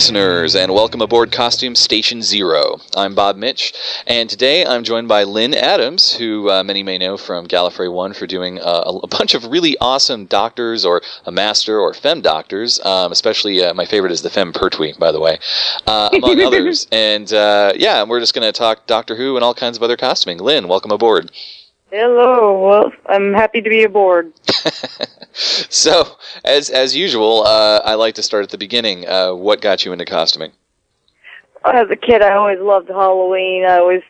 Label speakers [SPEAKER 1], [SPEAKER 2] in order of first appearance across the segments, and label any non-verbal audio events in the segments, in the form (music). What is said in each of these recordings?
[SPEAKER 1] Listeners, and welcome aboard Costume Station Zero. I'm Bob Mitch, and today I'm joined by Lynn Adams, who uh, many may know from Gallifrey One for doing uh, a, a bunch of really awesome doctors, or a master, or fem doctors. Um, especially, uh, my favorite is the fem Pertwee, by the way, uh, among (laughs) others. And uh, yeah, we're just going to talk Doctor Who and all kinds of other costuming. Lynn, welcome aboard.
[SPEAKER 2] Hello. Well, I'm happy to be aboard. (laughs)
[SPEAKER 1] So, as as usual, uh, I like to start at the beginning. Uh, what got you into costuming?
[SPEAKER 2] As a kid, I always loved Halloween. I always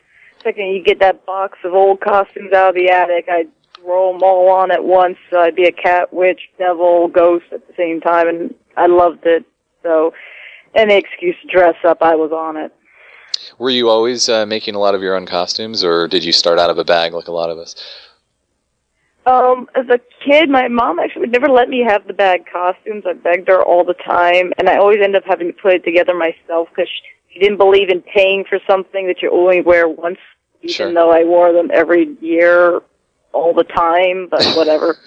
[SPEAKER 2] second you get that box of old costumes out of the attic, I'd throw them all on at once. So I'd be a cat, witch, devil, ghost at the same time, and I loved it. So any excuse to dress up, I was on it.
[SPEAKER 1] Were you always uh, making a lot of your own costumes, or did you start out of a bag like a lot of us?
[SPEAKER 2] Um, as a kid, my mom actually would never let me have the bag costumes. I begged her all the time, and I always end up having to put it together myself because she didn't believe in paying for something that you only wear once, even
[SPEAKER 1] Sure.
[SPEAKER 2] though I wore them every year, all the time. But (laughs) whatever.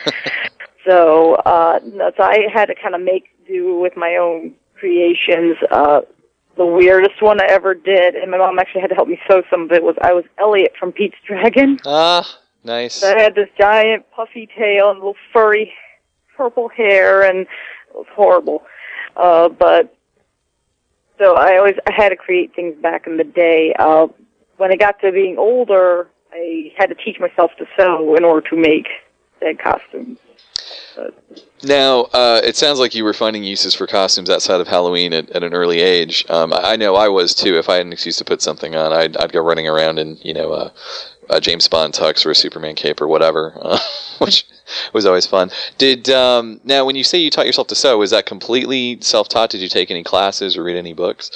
[SPEAKER 2] so, uh, so I had to kind of make do with my own creations. Uh, the weirdest one I ever did, and my mom actually had to help me sew some of it. Was I was Elliot from Pete's Dragon.
[SPEAKER 1] Ah, nice.
[SPEAKER 2] So I had this giant puffy tail and little furry purple hair, and it was horrible. Uh, but so I always I had to create things back in the day. Uh, when I got to being older, I had to teach myself to sew in order to make dead costumes.
[SPEAKER 1] Now, uh, it sounds like you were finding uses for costumes outside of Halloween at, at an early age. Um, I I know I was too. If I had an excuse to put something on, I'd, I'd go running around in, you know, uh, a James Bond tux or a Superman cape or whatever, uh, (laughs) which was always fun. Did um, now when you say you taught yourself to sew, is that completely self-taught? Did you take any classes or read any books?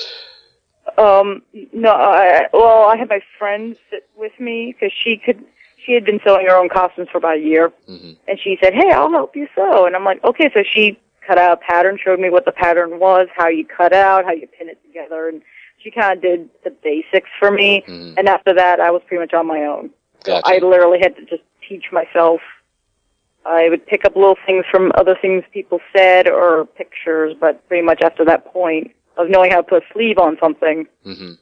[SPEAKER 2] um, no, I, well, I had my friend sit with me because she could. She had been sewing her own costumes for about a year,
[SPEAKER 1] hmm
[SPEAKER 2] and she said, "Hey, I'll help you sew." And I'm like, "Okay." So she cut out a pattern, showed me what the pattern was, how you cut out, how you pin it together, and she kind of did the basics for me.
[SPEAKER 1] hmm
[SPEAKER 2] And after that, I was pretty much on my own. So
[SPEAKER 1] Gotcha.
[SPEAKER 2] I literally had to just teach myself. I would pick up little things from other things people said or pictures, but pretty much after that point of knowing how to put a sleeve on something,
[SPEAKER 1] hmm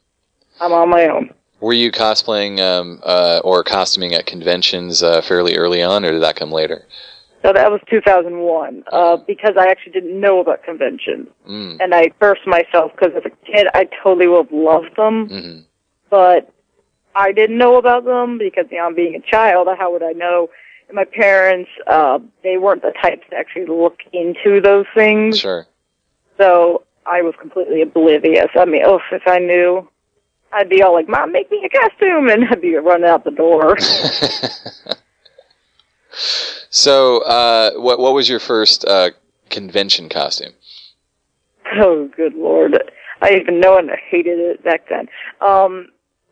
[SPEAKER 2] I'm on my own.
[SPEAKER 1] Were you cosplaying um, uh, or costuming at conventions uh, fairly early on, or did that come later?
[SPEAKER 2] So that was 2001, uh, because I actually didn't know about conventions.
[SPEAKER 1] Mm.
[SPEAKER 2] and I cursed myself because as a kid I totally would have loved them,
[SPEAKER 1] hmm
[SPEAKER 2] but I didn't know about them because you know being a child, how would I know? And my parents, uh, they weren't the types to actually look into those things,
[SPEAKER 1] Sure.
[SPEAKER 2] so I was completely oblivious. I mean, oh, if I knew, I'd be all like, "Mom, make me a costume," and I'd be running out the door. (laughs)
[SPEAKER 1] so, uh, what what was your first uh, convention costume?
[SPEAKER 2] oh, good lord! I didn't even know it. and I hated it back then. Um,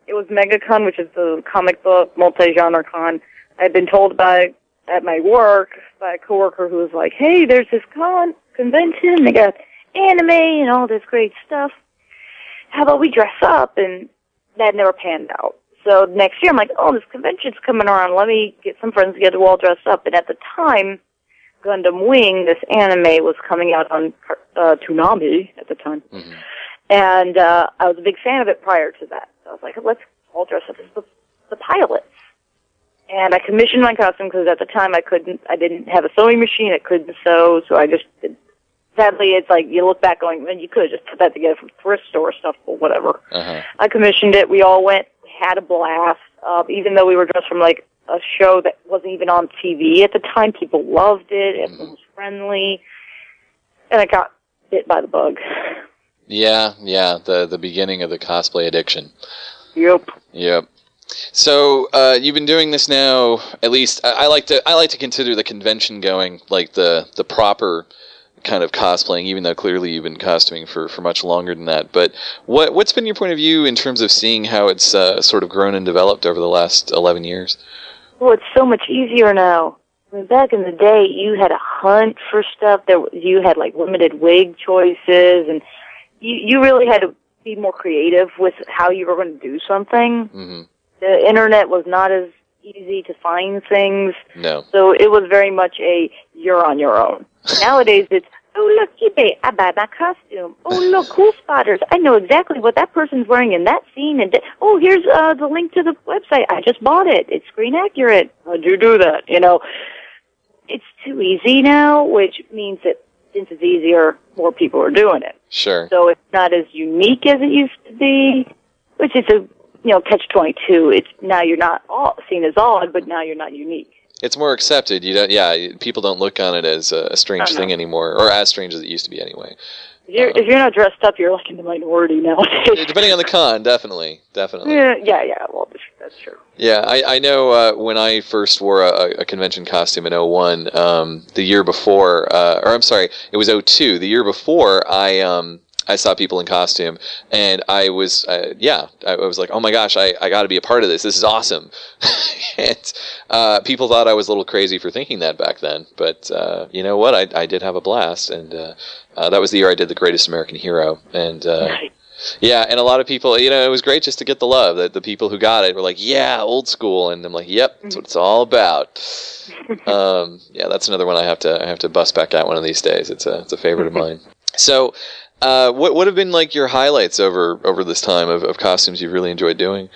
[SPEAKER 2] it was MegaCon, which is the comic book multi-genre con. I'd been told by at my work by a coworker who was like, "Hey, there's this con convention. They got anime and all this great stuff. How about we dress up?" And that never panned out. So next year, I'm like, "Oh, this convention's coming around. Let me get some friends together. All dressed up." And at the time, Gundam Wing, this anime, was coming out on uh, Toonami at the time.
[SPEAKER 1] hmm
[SPEAKER 2] And uh, I was a big fan of it prior to that. So I was like, let's all dress up as the, the pilots. And I commissioned my costume because at the time I couldn't, I didn't have a sewing machine, I couldn't sew, so I just did. Sadly, it's like you look back going, man, you could have just put that together from thrift store stuff or whatever.
[SPEAKER 1] Uh-huh.
[SPEAKER 2] I commissioned it. We all went. Had a blast. Uh, even though we were dressed from like a show that wasn't even on TV at the time, people loved it. Everyone was friendly, and I got bit by the bug.
[SPEAKER 1] Yeah, yeah. The the beginning of the cosplay addiction.
[SPEAKER 2] Yep.
[SPEAKER 1] Yep. So uh, you've been doing this now. At least I, I like to I like to consider the convention going like the the proper kind of cosplaying, even though clearly you've been costuming for, for much longer than that. But what what's been your point of view in terms of seeing how it's uh, sort of grown and developed over the last eleven years?
[SPEAKER 2] Well, it's so much easier now. I mean, back in the day, you had to hunt for stuff. There, you had like limited wig choices, and you you really had to be more creative with how you were going to do something.
[SPEAKER 1] hmm
[SPEAKER 2] The internet was not as easy to find things,
[SPEAKER 1] No.
[SPEAKER 2] so it was very much a you're on your own. (laughs) Nowadays, it's oh look, eBay, I buy my costume. Oh look, cool spotters. I know exactly what that person's wearing in that scene. And oh, here's uh, the link to the website. I just bought it. It's screen accurate. How'd you do that? You know, it's too easy now, which means that since it's easier, more people are doing it.
[SPEAKER 1] Sure.
[SPEAKER 2] So it's not as unique as it used to be, which is a you know catch twenty two. It's now you're not all seen as odd, but now you're not unique.
[SPEAKER 1] It's more accepted. You don't. Yeah. People don't look on it as a, strange thing anymore, or as strange as it used to be anyway.
[SPEAKER 2] If you're, if you're not dressed up, you're like in the minority nowadays. (laughs)
[SPEAKER 1] Depending on the con, definitely, definitely.
[SPEAKER 2] yeah, yeah, yeah. Well, that's true.
[SPEAKER 1] Yeah, I, I know uh, when I first wore a, a convention costume in 01, um, the year before, uh, or I'm sorry, it was 02. The year before, I um, I saw people in costume, and I was, uh, yeah, I was like, oh my gosh, I, I got to be a part of this. This is awesome. (laughs) and uh, people thought I was a little crazy for thinking that back then, but uh, you know what? I, I did have a blast, and uh, uh, that was the year I did the Greatest American Hero, and. Uh, yeah, and a lot of people, you know, it was great just to get the love. That the people who got it were like, "Yeah, old school," and I'm like, "Yep, that's what it's all about." (laughs) um, yeah, that's another one I have to I have to bust back out one of these days. It's a it's a favorite of (laughs) mine. So, uh, what what have been like your highlights over over this time of, of costumes you've really enjoyed doing?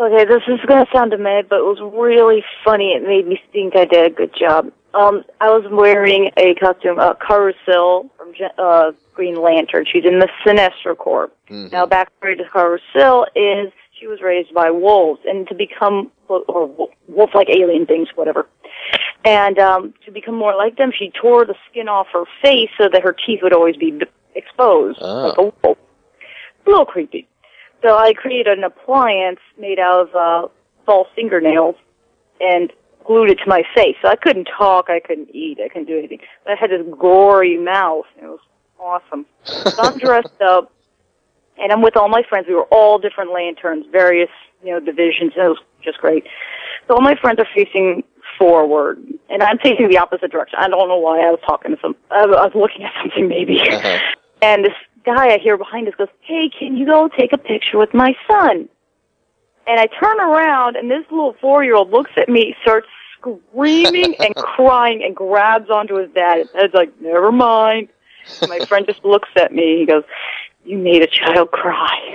[SPEAKER 2] Okay, this is going to sound mad, but it was really funny. It made me think I did a good job. Um, I was wearing a costume, uh, Carousel from uh, Green Lantern. She's in the Sinestro Corps.
[SPEAKER 1] Mhm.
[SPEAKER 2] Now, backstory to Carousel is she was raised by wolves, and to become or wolf-like alien things, whatever. And um, to become more like them, she tore the skin off her face so that her teeth would always be exposed,
[SPEAKER 1] Oh.
[SPEAKER 2] like a wolf. A little creepy. So I created an appliance made out of uh, false fingernails and glued it to my face. So I couldn't talk, I couldn't eat, I couldn't do anything. But I had this gory mouth. It was awesome. So I'm (laughs) dressed up, and I'm with all my friends. We were all different lanterns, various you know divisions. And it was just great. So all my friends are facing forward, and I'm facing the opposite direction. I don't know why. I was talking to some. I was I was looking at something maybe.
[SPEAKER 1] Uh-huh.
[SPEAKER 2] And this guy I hear behind us goes, "Hey, can you go take a picture with my son?" And I turn around, and this little four-year-old looks at me, starts screaming (laughs) and crying, and grabs onto his dad. His dad's like, "Never mind." My friend just looks at me. He goes, "You made a child cry," (laughs)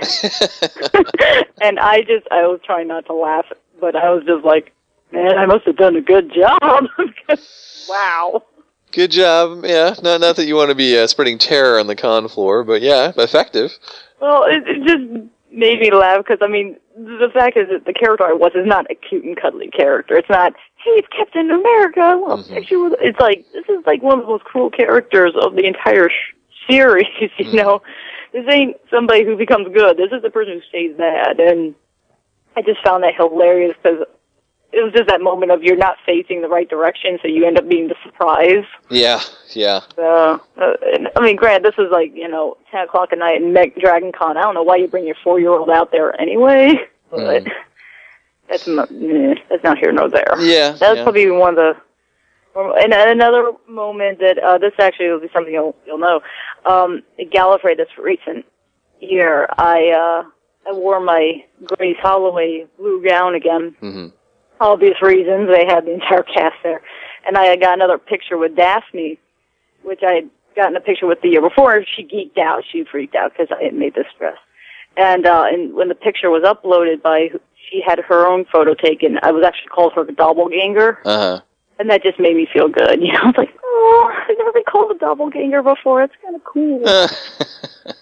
[SPEAKER 2] and I just, I was trying not to laugh, but I was just like, "Man, I must have done a good job." (laughs) wow.
[SPEAKER 1] Good job. Yeah, not not that you want to be uh, spreading terror on the con floor, but yeah, effective.
[SPEAKER 2] Well, it, it just made me laugh because I mean, the fact is that the character I was is not a cute and cuddly character. It's not, hey, it's Captain America. I want a
[SPEAKER 1] Mhm.
[SPEAKER 2] picture with. It's like this is like one of the most cruel characters of the entire sh- series. (laughs) You
[SPEAKER 1] Mhm.
[SPEAKER 2] know, this ain't somebody who becomes good. This is the person who stays bad, and I just found that hilarious because. It was just that moment of you're not facing the right direction, so you end up being the surprise.
[SPEAKER 1] Yeah, yeah.
[SPEAKER 2] So, uh, I mean, Grant, this is like, you know, 10 o'clock at night in Meg- Dragon Con. I don't know why you bring your four-year-old out there anyway, (laughs) but that's, not, eh, that's not here nor there.
[SPEAKER 1] Yeah,
[SPEAKER 2] That's
[SPEAKER 1] yeah.
[SPEAKER 2] probably one of the, and another moment that, uh, this actually will be something you'll, you'll know. Um, Gallifrey this recent year, I, uh, I wore my Grace Holloway blue gown again
[SPEAKER 1] hmm
[SPEAKER 2] obvious reasons. They had the entire cast there. And I got another picture with Daphne, which I had gotten a picture with the year before. She geeked out. She freaked out because I had made this dress. And, uh, and when the picture was uploaded by, she had her own photo taken. I was actually called her the doppelganger.
[SPEAKER 1] Uh huh.
[SPEAKER 2] And that just made me feel good. (laughs) You know, I was like, oh, I've never been called a doppelganger before. It's kind of cool. (laughs)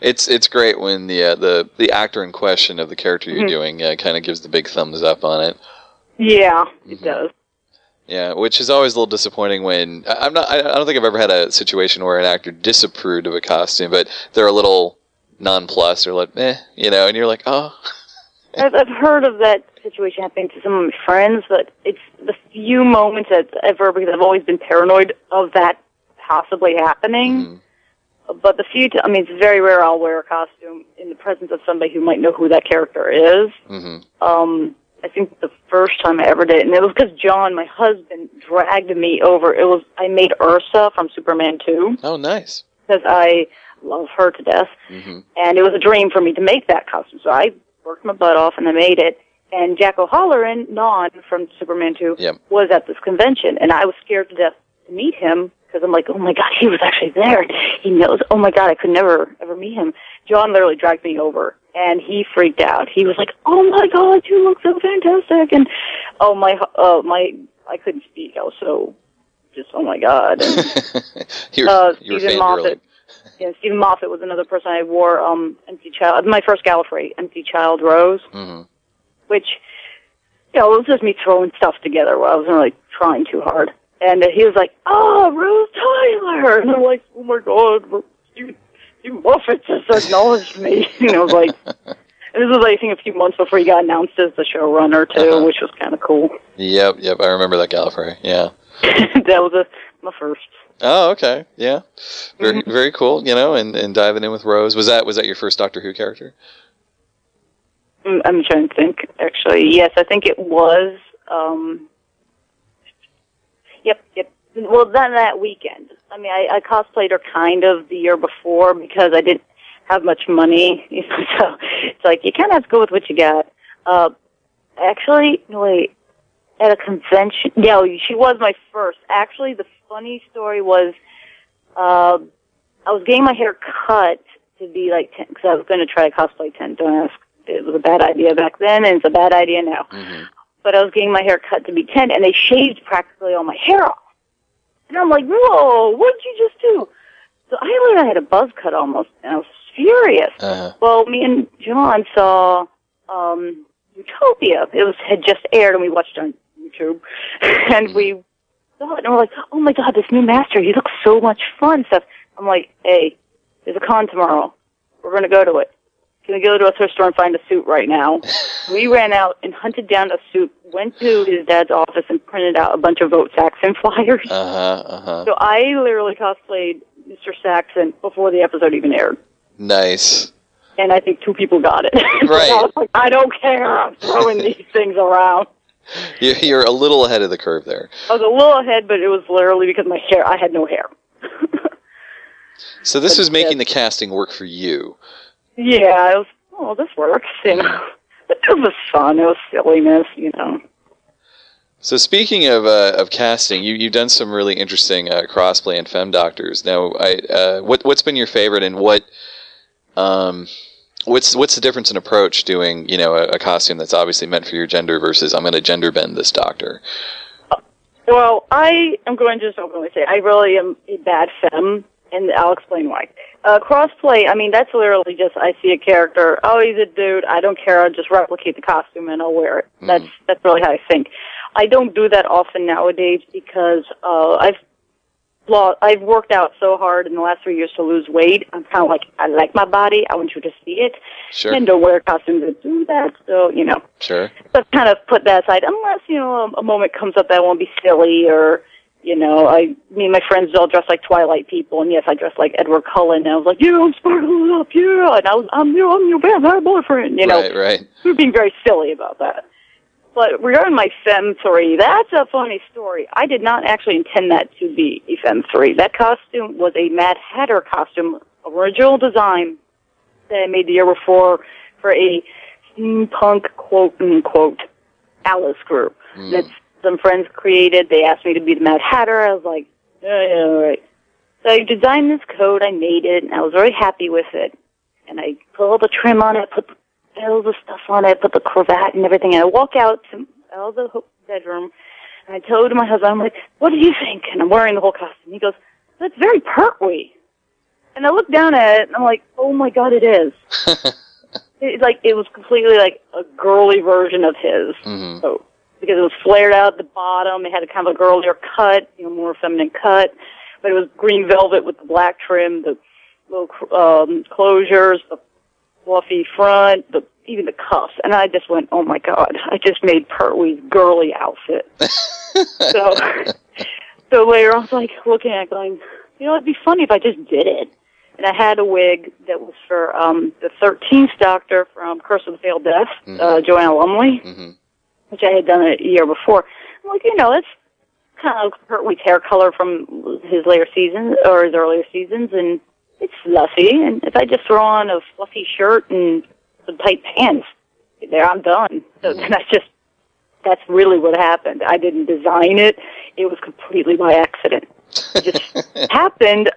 [SPEAKER 1] it's it's great when the uh, the the actor in question of the character you're
[SPEAKER 2] Mhm.
[SPEAKER 1] doing uh, kind of gives the big thumbs up on it.
[SPEAKER 2] Yeah, it
[SPEAKER 1] Mhm.
[SPEAKER 2] does.
[SPEAKER 1] Yeah, which is always a little disappointing when I- I'm not. I I don't think I've ever had a situation where an actor disapproved of a costume, but they're a little nonplussed or like, eh, you know, and you're like, oh, (laughs)
[SPEAKER 2] I've, I've heard of that situation happening to some of my friends, but it's the few moments that ever because I've always been paranoid of that possibly happening.
[SPEAKER 1] mm,
[SPEAKER 2] But the few, t- I mean, it's very rare I'll wear a costume in the presence of somebody who might know who that character is.
[SPEAKER 1] hmm
[SPEAKER 2] Um, I think the first time I ever did, it, and it was because John, my husband, dragged me over. It was I made Ursa from Superman 2
[SPEAKER 1] oh, nice.
[SPEAKER 2] because I love her to death.
[SPEAKER 1] hmm
[SPEAKER 2] and it was a dream for me to make that costume. So I worked my butt off and I made it. And Jack O'Halloran, Non from Superman 2,
[SPEAKER 1] Yep.
[SPEAKER 2] was at this convention, and I was scared to death to meet him because I'm like, oh my god, he was actually there. He knows. Oh my god, I could never ever meet him. John literally dragged me over, and he freaked out. He was like, oh my god, you look so fantastic, and oh my, uh, my, I couldn't speak. I was so just, oh my god. And, (laughs)
[SPEAKER 1] you're
[SPEAKER 2] uh,
[SPEAKER 1] you're Steven.
[SPEAKER 2] Moffat. Yeah, Steven Moffat was another person I wore. Um, Empty Child, my first Gallifrey, Empty Child Rose,
[SPEAKER 1] hmm
[SPEAKER 2] which, you know, it was just me throwing stuff together while I wasn't really trying too hard. And he was like, "Oh, Rose Tyler," and I'm like, "Oh my God, you, you Moffat just acknowledged me." (laughs) you know, like, (laughs) and this was I think a few months before he got announced as the showrunner too,
[SPEAKER 1] Uh-huh.
[SPEAKER 2] which was kind of cool.
[SPEAKER 1] Yep, yep. I remember that Gallifrey. Yeah. (laughs)
[SPEAKER 2] that was a, my first.
[SPEAKER 1] Oh, okay. Yeah. Very
[SPEAKER 2] Mm-hmm.
[SPEAKER 1] very cool. You know, and, and diving in with Rose. Was that was that your first Doctor Who character?
[SPEAKER 2] Mm, I'm trying to think. Actually, yes, I think it was. Um, yep, yep. Well, then that weekend. I mean, I, I cosplayed her kind of the year before because I didn't have much money. (laughs) So it's like you kind of have to go with what you got. Uh, actually, no wait. At a convention, no, she was my first. Actually, the funny story was, uh, I was getting my hair cut to be like ten because I was going to try to cosplay ten. Don't ask. It was a bad idea back then, and it's a bad idea now.
[SPEAKER 1] hmm
[SPEAKER 2] But I was getting my hair cut to be ten, and they shaved practically all my hair off. And I'm like, whoa, what'd you just do? So I literally had a buzz cut almost, and I was furious.
[SPEAKER 1] Uh,
[SPEAKER 2] Well, me and John saw um Utopia. It was had just aired, and we watched it on YouTube, (laughs) and we saw it, and we're like, "Oh my god, this new master! He looks so much fun." Stuff. I'm like, "Hey, there's a con tomorrow. We're gonna go to it. Can we go to a thrift store and find a suit right now?" (laughs) we ran out and hunted down a suit. Went to his dad's office and printed out a bunch of Vote Saxon (laughs) flyers.
[SPEAKER 1] uh huh. Uh huh.
[SPEAKER 2] So I literally cosplayed Mr. Saxon before the episode even aired
[SPEAKER 1] Nice.
[SPEAKER 2] and I think two people got it. (laughs)
[SPEAKER 1] Right.
[SPEAKER 2] I was like, I don't care. I'm throwing these (laughs) things around.
[SPEAKER 1] You- You're a little ahead of the curve there.
[SPEAKER 2] I was a little ahead, but it was literally because my hair. I had no hair.
[SPEAKER 1] So this
[SPEAKER 2] But
[SPEAKER 1] was making
[SPEAKER 2] yeah.
[SPEAKER 1] the casting work for you.
[SPEAKER 2] yeah, it was. Oh, this works. You know, it was fun. It was silliness. You know.
[SPEAKER 1] So speaking of uh, of casting, you you've done some really interesting uh, crossplay and fem doctors. Now, I uh, what what's been your favorite, and what um what's what's the difference in approach doing you know a, a costume that's obviously meant for your gender versus I'm going to gender bend this doctor.
[SPEAKER 2] Well, I am going to just openly say I really am a bad femme, and I'll explain why. Uh, crossplay, I mean, that's literally just I see a character. Oh, he's a dude. I don't care. I'll just replicate the costume and I'll wear it.
[SPEAKER 1] Mhm.
[SPEAKER 2] That's that's really how I think. I don't do that often nowadays because uh, I've lo- I've worked out so hard in the last three years to lose weight. I'm kind of like I like my body. I want you to see it,
[SPEAKER 1] Sure,
[SPEAKER 2] and don't wear costumes that do that. So you know
[SPEAKER 1] sure.
[SPEAKER 2] but kind of put that aside unless you know a, a moment comes up that I won't be silly or you know I me and my friends all dress like Twilight people and yes I dress like Edward Cullen and I was like yeah I'm sparkling up yeah and I was I'm your I'm your vampire boyfriend you know
[SPEAKER 1] right, right.
[SPEAKER 2] we were being very silly about that. But regarding my Fem 3, that's a funny story. I did not actually intend that to be a Fem 3. That costume was a Mad Hatter costume, original design that I made the year before for a steampunk quote unquote Alice group
[SPEAKER 1] Mm.
[SPEAKER 2] that some friends created. They asked me to be the Mad Hatter. I was like, yeah, yeah, all right. So I designed this coat, I made it, and I was very happy with it. And I put all the trim on it, put the bells of stuff on it, put the cravat and everything. And I walk out to of the ho- bedroom, and I told my husband, I'm like, what do you think? And I'm wearing the whole costume. He goes, that's very Pertwee. And I look down at it, and I'm like, oh my god, it is. (laughs) It, like it was completely like a girly version of his.
[SPEAKER 1] hmm
[SPEAKER 2] So because it was flared out at the bottom, it had a kind of a girlier cut, you know, more feminine cut. But it was green velvet with the black trim, the little um, closures, the fluffy front, the even the cuffs. And I just went, oh my god, I just made Pertwee's girly outfit. (laughs) so, so later I was like looking at it going, you know, it'd be funny if I just did it. And I had a wig that was for um the 13th Doctor from Curse of the Fatal Death,
[SPEAKER 1] Mhm.
[SPEAKER 2] uh, Joanna Lumley
[SPEAKER 1] hmm
[SPEAKER 2] which I had done a year before. I'm like, you know, it's kind of Pertwee's hair color from his later seasons or his earlier seasons, and it's fluffy. And if I just throw on a fluffy shirt and some tight pants, there I'm done. So
[SPEAKER 1] Mhm. (laughs)
[SPEAKER 2] that's just that's really what happened. I didn't design it; it was completely by accident. It just (laughs) happened.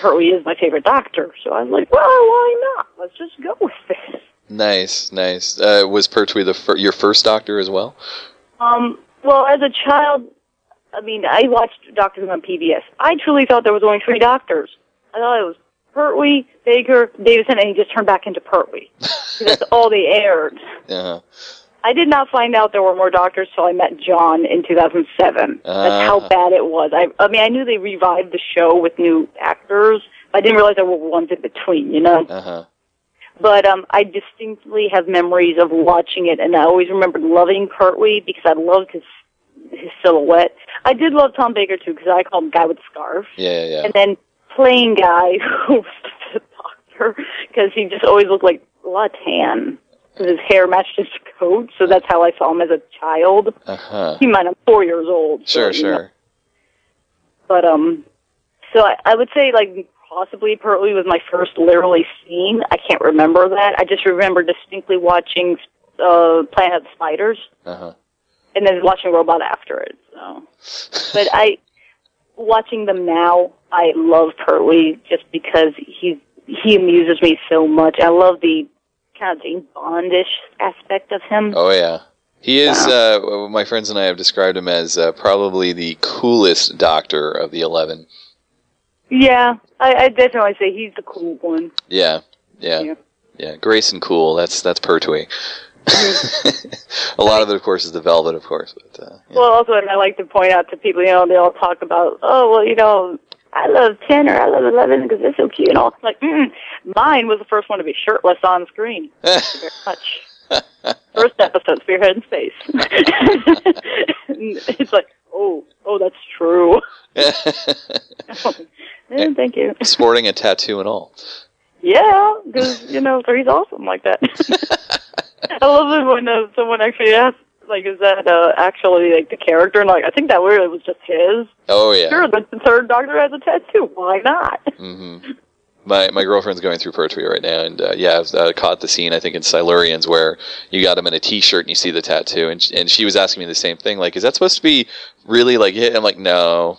[SPEAKER 2] Pertwee is my favorite doctor, so I was like, well, why not? Let's just go with this.
[SPEAKER 1] Nice, nice. Uh, was Pertwee the fir- your first Doctor as well?
[SPEAKER 2] Um, well, as a child, I mean, I watched Doctor Who on PBS. I truly thought there was only three doctors. I thought it was Pertwee, Baker, Davison, and he just turned back into Pertwee. (laughs) That's all they aired.
[SPEAKER 1] Uh-huh.
[SPEAKER 2] I did not find out there were more doctors till I met John in 2007. That's how
[SPEAKER 1] Ah.
[SPEAKER 2] bad it was. I, I mean, I knew they revived the show with new actors. But I didn't realize there were ones in between, you know?
[SPEAKER 1] Uh-huh.
[SPEAKER 2] But um, I distinctly have memories of watching it, and I always remembered loving Pertwee because I loved his his silhouette. I did love Tom Baker too because I called him Guy with the Scarf,
[SPEAKER 1] Yeah, yeah,
[SPEAKER 2] and then Plain Guy (laughs) who was the Doctor because he just always looked like a lot of tan. 'Cause His hair matched his coat, so that's how I saw him as a child.
[SPEAKER 1] Uh-huh.
[SPEAKER 2] He might I'm four years old. so,
[SPEAKER 1] Sure,
[SPEAKER 2] you know.
[SPEAKER 1] sure.
[SPEAKER 2] But um, so I, I would say like possibly Pertwee was my first literally seen. I can't remember that. I just remember distinctly watching uh Planet of the Spiders
[SPEAKER 1] Uh-huh.
[SPEAKER 2] and then watching Robot after it. So, but I watching them now, I love Pertwee just because he he amuses me so much. I love the kind of James Bondish aspect of him.
[SPEAKER 1] Oh yeah. He is. Uh, my friends and I have described him as uh, probably the coolest Doctor of the Eleven.
[SPEAKER 2] Yeah, I, I definitely say he's the cool one.
[SPEAKER 1] Yeah, yeah,
[SPEAKER 2] Yeah.
[SPEAKER 1] yeah. Grace and cool. That's that's Pertwee. (laughs) a lot of it, of course, is the Velvet, of course. But uh, yeah.
[SPEAKER 2] Well, also, and I like to point out to people, you know, they all talk about, oh, well, you know, I love 10 or I love 11 because they're so cute and all. Like, mm, mine was the first one to be shirtless on screen. (laughs) Thank you very much. First episode, Spearhead in Space. (laughs) it's like, oh, oh, that's true. Eh, thank you. (laughs)
[SPEAKER 1] Sporting a tattoo and all.
[SPEAKER 2] Yeah, because, you know, (laughs) three's awesome like that. (laughs) I love it when uh, someone actually asks, like, is that uh, actually, like, the character? And, like, I think that really was just his.
[SPEAKER 1] Oh yeah.
[SPEAKER 2] Sure, the, the third Doctor has a tattoo. Why not?
[SPEAKER 1] hmm My my girlfriend's going through Pertwee right now, and uh, yeah, I've uh, caught the scene I think in Silurians where you got him in a T-shirt and you see the tattoo, and and she was asking me the same thing, like, is that supposed to be really like it? I'm like, no,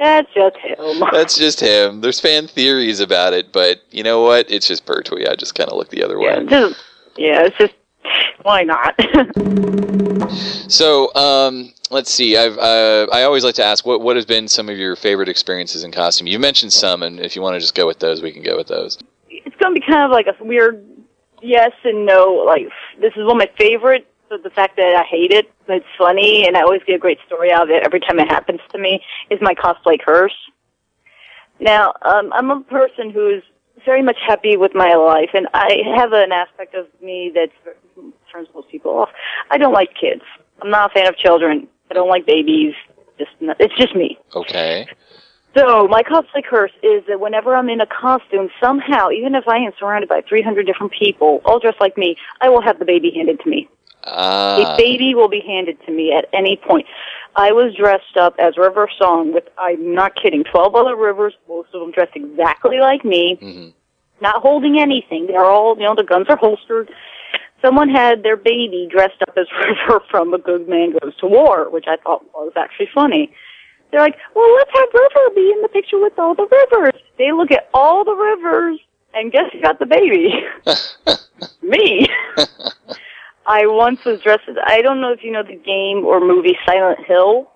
[SPEAKER 2] That's, just him. (laughs)
[SPEAKER 1] that's just him. There's fan theories about it, but you know what? It's just Pertwee. I just kind of look the other
[SPEAKER 2] Yeah,
[SPEAKER 1] way.
[SPEAKER 2] just, yeah, it's just, why not? (laughs)
[SPEAKER 1] So um, let's see. I've uh, I always like to ask what what has been some of your favorite experiences in costume. You mentioned some, and if you want to just go with those, we can go with those.
[SPEAKER 2] it's going to be kind of like a weird yes and no. Like, this is one of my favorites, but the fact that I hate it, it's funny, and I always get a great story out of it every time it happens to me, is my cosplay curse. Now, um, I'm a person who's very much happy with my life, and I have an aspect of me that turns most people off. I don't like kids. I'm not a fan of children. I don't like babies. Just not, it's just me.
[SPEAKER 1] Okay.
[SPEAKER 2] So my cosplay curse is that whenever I'm in a costume, somehow, even if I am surrounded by 300 different people, all dressed like me, I will have the baby handed to me.
[SPEAKER 1] Ah.
[SPEAKER 2] A baby will be handed to me at any point. I was dressed up as River Song with, I'm not kidding, 12 other rivers, most of them dressed exactly like me,
[SPEAKER 1] Mhm.
[SPEAKER 2] not holding anything. They're all, you know, the guns are holstered. Someone had their baby dressed up as (laughs) River from A Good Man Goes to War, which I thought was actually funny. They're like, well, let's have River be in the picture with all the rivers. They look at all the rivers, and guess who got the baby? (laughs) Me. (laughs) I once was dressed as, I don't know if you know the game or movie Silent Hill.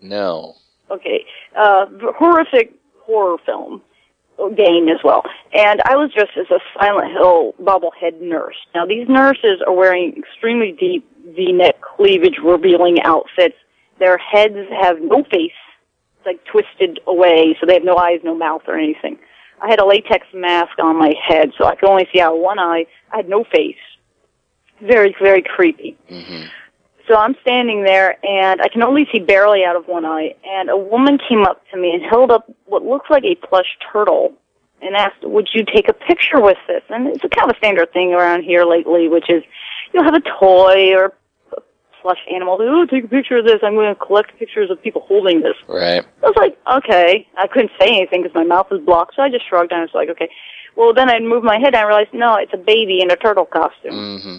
[SPEAKER 1] no.
[SPEAKER 2] Okay. Uh, horrific horror film game as well. And I was dressed as a Silent Hill bobblehead nurse. Now these nurses are wearing extremely deep V-neck cleavage revealing outfits. Their heads have no face, it's like twisted away, so they have no eyes, no mouth or anything. I had a latex mask on my head, so I could only see out of one eye. I had no face. Very, very creepy.
[SPEAKER 1] hmm
[SPEAKER 2] So I'm standing there and I can only see barely out of one eye and a woman came up to me and held up what looks like a plush turtle and asked, would you take a picture with this? And it's a kind of a standard thing around here lately, which is you'll have a toy or a plush animal. Oh, take a picture of this. I'm going to collect pictures of people holding this.
[SPEAKER 1] Right.
[SPEAKER 2] I was like, okay. I couldn't say anything because my mouth was blocked, so I just shrugged and I was like, okay. Well, then I moved my head and I realized, no, it's a baby in a turtle costume.
[SPEAKER 1] hmm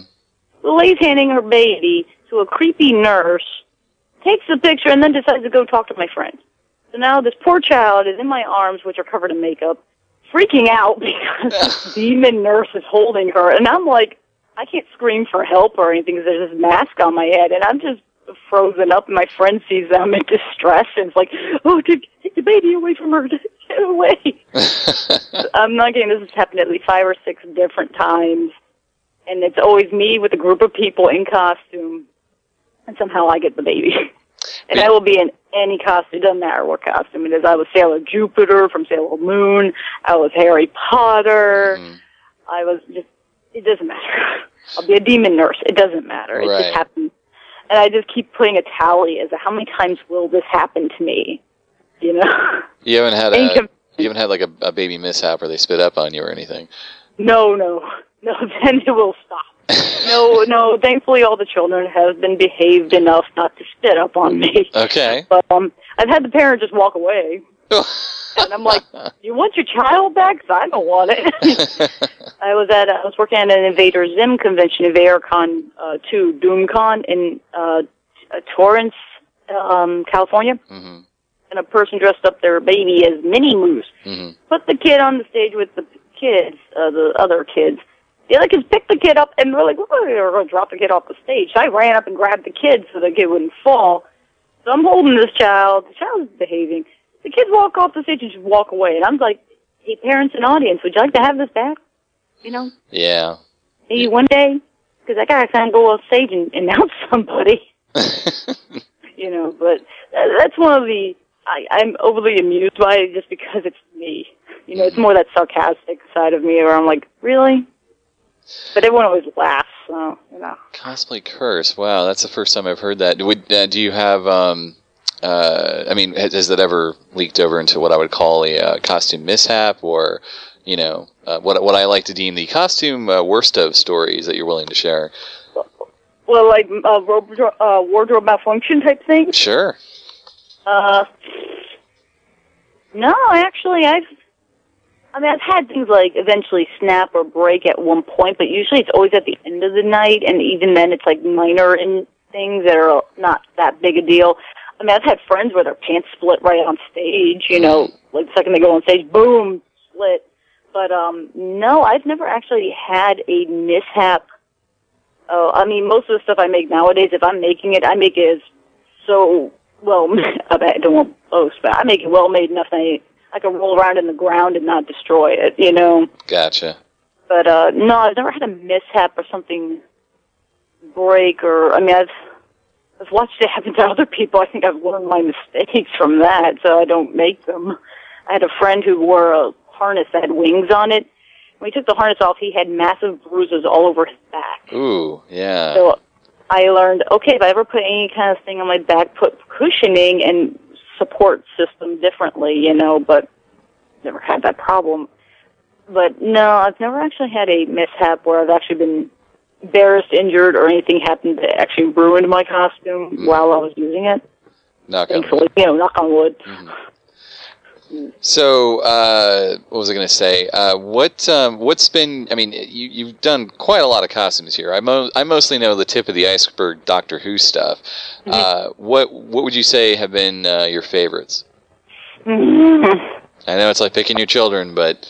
[SPEAKER 2] The lady's handing her baby to a creepy nurse, takes the picture, and then decides to go talk to my friend. So now this poor child is in my arms, which are covered in makeup, freaking out (laughs) because this demon nurse is holding her. And I'm like, I can't scream for help or anything because there's this mask on my head, and I'm just frozen up. And my friend sees that I'm in distress and it's like, oh, take, take the baby away from her. (laughs) Get away. (laughs) I'm not kidding. This has happened at least five or six different times. And it's always me with a group of people in costume. And somehow I get the baby. (laughs) and I will be in any costume. It doesn't matter what costume it is. I was Sailor Jupiter from Sailor Moon. I was Harry Potter.
[SPEAKER 1] Mhm.
[SPEAKER 2] I was just, it doesn't matter. (laughs) I'll be a demon nurse. It doesn't matter. It
[SPEAKER 1] Right.
[SPEAKER 2] just happens. And I just keep putting a tally as to how many times will this happen to me? You know? (laughs)
[SPEAKER 1] You haven't had a. You haven't had like a, a baby mishap where they spit up on you or anything.
[SPEAKER 2] No, no, no. (laughs) Then it will stop. No, no. Thankfully, all the children have been behaved enough not to spit up on me.
[SPEAKER 1] Okay.
[SPEAKER 2] But um, I've had the parent just walk away, (laughs) and I'm like, "You want your child back? 'Cause I don't want it." (laughs) I was at I was working at an Invader Zim convention, InvaderCon uh, two, DoomCon in uh, uh, Torrance, um, California,
[SPEAKER 1] hmm
[SPEAKER 2] and a person dressed up their baby as Minimoose
[SPEAKER 1] hmm
[SPEAKER 2] put the kid on the stage with the kids, uh, the other kids. The other kids picked the kid up and were like, "Oh, we're going to drop the kid off the stage." So I ran up and grabbed the kid so the kid wouldn't fall. So I'm holding this child. The child's behaving. The kids walk off the stage and just walk away. And I'm like, "Hey, parents and audience, would you like to have this back? You know,
[SPEAKER 1] Yeah.
[SPEAKER 2] maybe one day, because I gotta kind of go off stage and announce (laughs) somebody." (laughs) you know, but that's one of the I, I'm overly amused by it just because it's me. You know, it's mm-hmm. more that sarcastic side of me where I'm like, really? But everyone always laughs, so you know.
[SPEAKER 1] Cosplay curse. Wow, that's the first time I've heard that. Would uh, do you have? Um, uh, I mean, has, has that ever leaked over into what I would call a uh, costume mishap, or you know, uh, what what I like to deem the costume uh, worst of stories that you're willing to share?
[SPEAKER 2] Well, like uh, wardrobe, uh, wardrobe malfunction type thing.
[SPEAKER 1] Sure.
[SPEAKER 2] Uh, no, actually, I've. I mean, I've had things like eventually snap or break at one point, but usually it's always at the end of the night, and even then, it's like minor in things that are not that big a deal. I mean, I've had friends where their pants split right on stage. You know, like the second they go on stage, boom, split. But um, no, I've never actually had a mishap. Oh, I mean, most of the stuff I make nowadays, if I'm making it, I make it as so well. (laughs) I I don't want to boast, but I make it well made enough that I, I can roll around in the ground and not destroy it. You know.
[SPEAKER 1] Gotcha.
[SPEAKER 2] But uh no, I've never had a mishap or something break or I mean I've I've watched it happen to (laughs) other people. I think I've learned my mistakes from that, so I don't make them. I had a friend who wore a harness that had wings on it. When he took the harness off, he had massive bruises all over his back.
[SPEAKER 1] Ooh, yeah.
[SPEAKER 2] So I learned, okay, if I ever put any kind of thing on my back, put cushioning and support system differently, you know, but never had that problem. But no, I've never actually had a mishap where I've actually been embarrassed, injured, or anything happened that actually ruined my costume mm-hmm. while I was using it.
[SPEAKER 1] Knock on wood.
[SPEAKER 2] Thankfully, you know, knock on wood. Mm-hmm.
[SPEAKER 1] So, uh, what was I going to say? Uh, what um, what's been? I mean, you you've done quite a lot of costumes here. I mo- I mostly know the tip of the iceberg Doctor Who stuff. Uh, what what would you say have been uh, your favorites?
[SPEAKER 2] Mhm.
[SPEAKER 1] I know it's like picking your children, but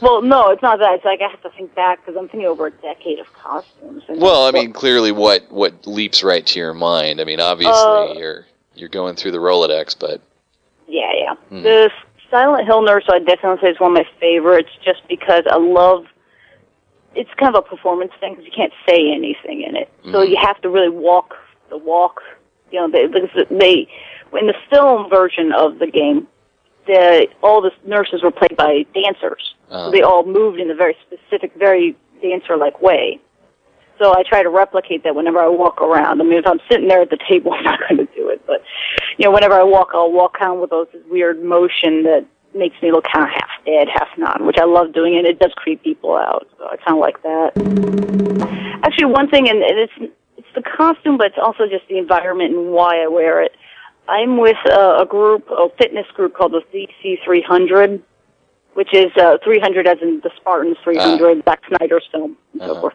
[SPEAKER 2] Well, no, it's not that. It's like I have to think back because I'm thinking over a decade of costumes. And
[SPEAKER 1] well, I mean, clearly, what what leaps right to your mind? I mean, obviously,
[SPEAKER 2] Uh,
[SPEAKER 1] you're you're going through the Rolodex, but
[SPEAKER 2] Yeah, yeah.
[SPEAKER 1] Hmm.
[SPEAKER 2] The Silent Hill Nurse, I definitely say is one of my favorites, just because I love. It's kind of a performance thing because you can't say anything in it, so
[SPEAKER 1] Mhm.
[SPEAKER 2] you have to really walk the walk. You know, they, because they in the film version of the game, the all the nurses were played by dancers,
[SPEAKER 1] Uh,
[SPEAKER 2] so they all moved in a very specific, very dancer-like way. So I try to replicate that whenever I walk around. I mean, if I'm sitting there at the table, (laughs) I'm not going to do it. But you know, whenever I walk, I'll walk of with those this weird motion that makes me look kind of half dead, half not, which I love doing, and it does creep people out. So I kind of like that. Actually, one thing, and it's it's the costume, but it's also just the environment and why I wear it. I'm with uh, a group, a fitness group called the DC 300, which is uh, 300 as in the Spartans 300, Zack Snyder's film, and
[SPEAKER 1] Uh-huh.
[SPEAKER 2] so forth.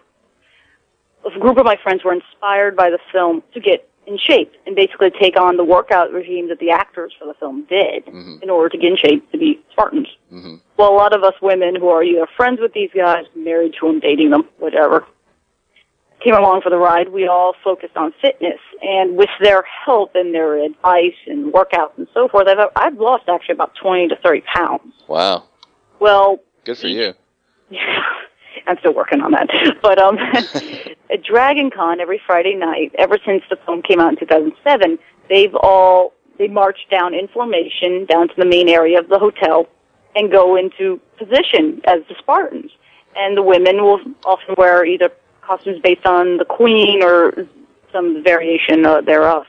[SPEAKER 2] A group of my friends were inspired by the film to get in shape and basically take on the workout regime that the actors for the film did
[SPEAKER 1] Mhm.
[SPEAKER 2] in order to get in shape to be Spartans.
[SPEAKER 1] mhm.
[SPEAKER 2] Well, a lot of us women who are either friends with these guys, married to them, dating them, whatever, came along for the ride. We all focused on fitness, and with their help and their advice and workouts and so forth, I've I've lost actually about twenty to thirty pounds.
[SPEAKER 1] Wow.
[SPEAKER 2] Well,
[SPEAKER 1] Good for you.
[SPEAKER 2] yeah, (laughs) I'm still working on that. But um, at (laughs) Dragon Con every Friday night, ever since the film came out in 2007, they've all they march down in formation down to the main area of the hotel and go into position as the Spartans. And the women will often wear either costumes based on the queen or some variation uh, thereof.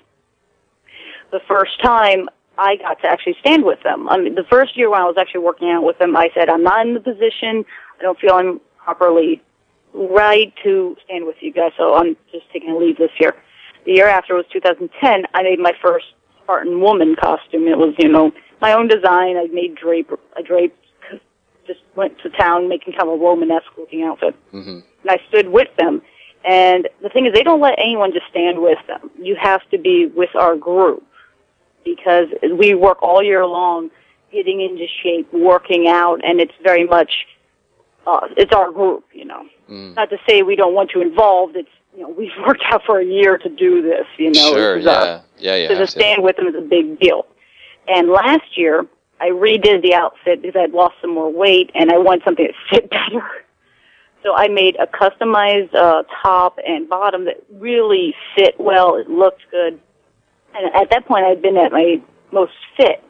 [SPEAKER 2] The first time I got to actually stand with them. I mean, the first year when I was actually working out with them, I said, I'm not in the position. I don't feel I'm properly right to stand with you guys, so I'm just taking a leave this year. The year after was 2010. I made my first Spartan woman costume. It was, you know, my own design. I made drape. I draped. Just went to town making kind of a Romanesque looking outfit
[SPEAKER 1] hmm
[SPEAKER 2] and I stood with them. And the thing is, they don't let anyone just stand with them. You have to be with our group because we work all year long, getting into shape, working out, and it's very much uh, it's our group. You know,
[SPEAKER 1] Mm.
[SPEAKER 2] not to say we don't want you involved. It's you know we've (laughs) worked out for a year to do this. You know,
[SPEAKER 1] sure.
[SPEAKER 2] Is our-
[SPEAKER 1] Yeah. Yeah. You
[SPEAKER 2] so to
[SPEAKER 1] to.
[SPEAKER 2] stand with them is a big deal. And last year, I redid the outfit because I'd lost some more weight and I wanted something that fit (laughs) better. So I made a customized uh, top and bottom that really fit well. It looked good. And at that point, I'd been at my most fit.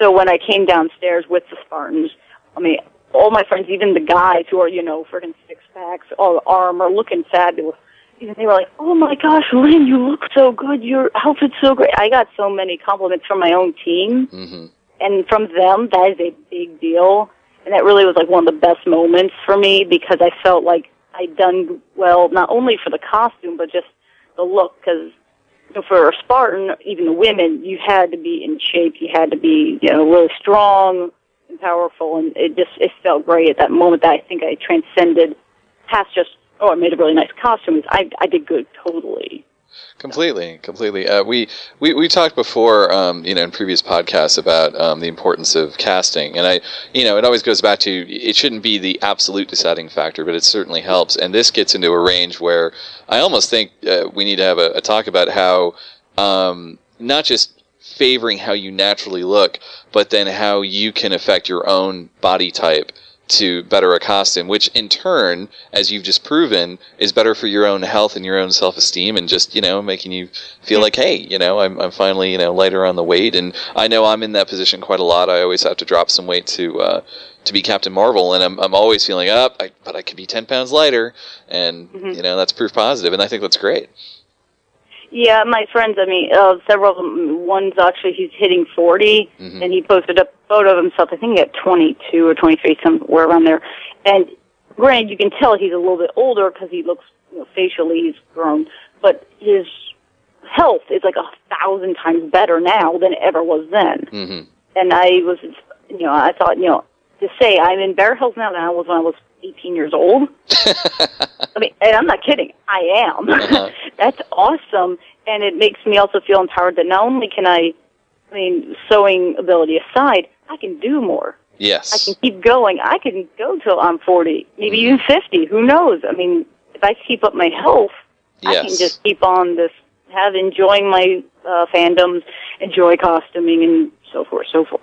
[SPEAKER 2] So when I came downstairs with the Spartans, I mean, all my friends, even the guys who are, you know, freaking six packs, all armor, looking fabulous, even they were like, "Oh my gosh, Lynn, you look so good. Your outfit's so great." I got so many compliments from my own team,
[SPEAKER 1] hmm
[SPEAKER 2] and from them, that is a big deal. And that really was like one of the best moments for me because I felt like I'd done well, not only for the costume but just the look. Because you know, for a Spartan, even the women, you had to be in shape. You had to be, you know, really strong and powerful, and it just it felt great at that moment. That I think I transcended past just oh, I made a really nice costume. I I did good totally.
[SPEAKER 1] Completely, completely. Uh, we, we we talked before, um, you know, in previous podcasts about um, the importance of casting, and I, you know, it always goes back to it shouldn't be the absolute deciding factor, but it certainly helps. And this gets into a range where I almost think uh, we need to have a, a talk about how um, not just favoring how you naturally look, but then how you can affect your own body type to better a costume, which in turn, as you've just proven, is better for your own health and your own self esteem and just, you know, making you feel like, hey, you know, I'm, I'm finally, you know, lighter on the weight. And I know I'm in that position quite a lot. I always have to drop some weight to, uh, to be Captain Marvel, and I'm, I'm always feeling up, I, but I could be 10 pounds lighter. And,
[SPEAKER 2] Mhm.
[SPEAKER 1] you know, that's proof positive, and I think that's great.
[SPEAKER 2] Yeah, my friends. I mean, uh, several of them. One's actually he's hitting 40
[SPEAKER 1] Mhm.
[SPEAKER 2] and he posted a photo of himself. I think at twenty two or twenty three, somewhere around there. And granted, you can tell he's a little bit older because he looks you know, facially he's grown, but his health is like a thousand times better now than it ever was then.
[SPEAKER 1] hmm
[SPEAKER 2] And I was, you know, I thought, you know, to say I'm in better health now than I was when I was 18 years old. (laughs) I mean, and I'm not kidding. I am.
[SPEAKER 1] Uh-huh. (laughs)
[SPEAKER 2] That's awesome, and it makes me also feel empowered that not only can I, I mean, sewing ability aside, I can do more.
[SPEAKER 1] Yes.
[SPEAKER 2] I can keep going. I can go till I'm 40, maybe
[SPEAKER 1] Mhm.
[SPEAKER 2] even 50. Who knows? I mean, if I keep up my health, yes. I can just keep on this, have enjoying my uh, fandoms, enjoy costuming, and so forth, so forth.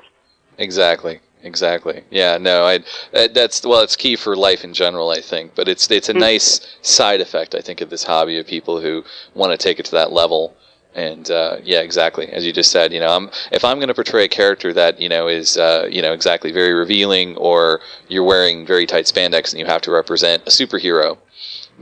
[SPEAKER 1] Exactly. Exactly. Yeah. No. I. uh, That's well. It's key for life in general. I think, but it's it's a nice side effect. I think of this hobby of people who want to take it to that level. And uh, yeah, exactly as you just said. You know, I'm, if I'm going to portray a character that you know is uh, you know exactly very revealing, or you're wearing very tight spandex and you have to represent a superhero,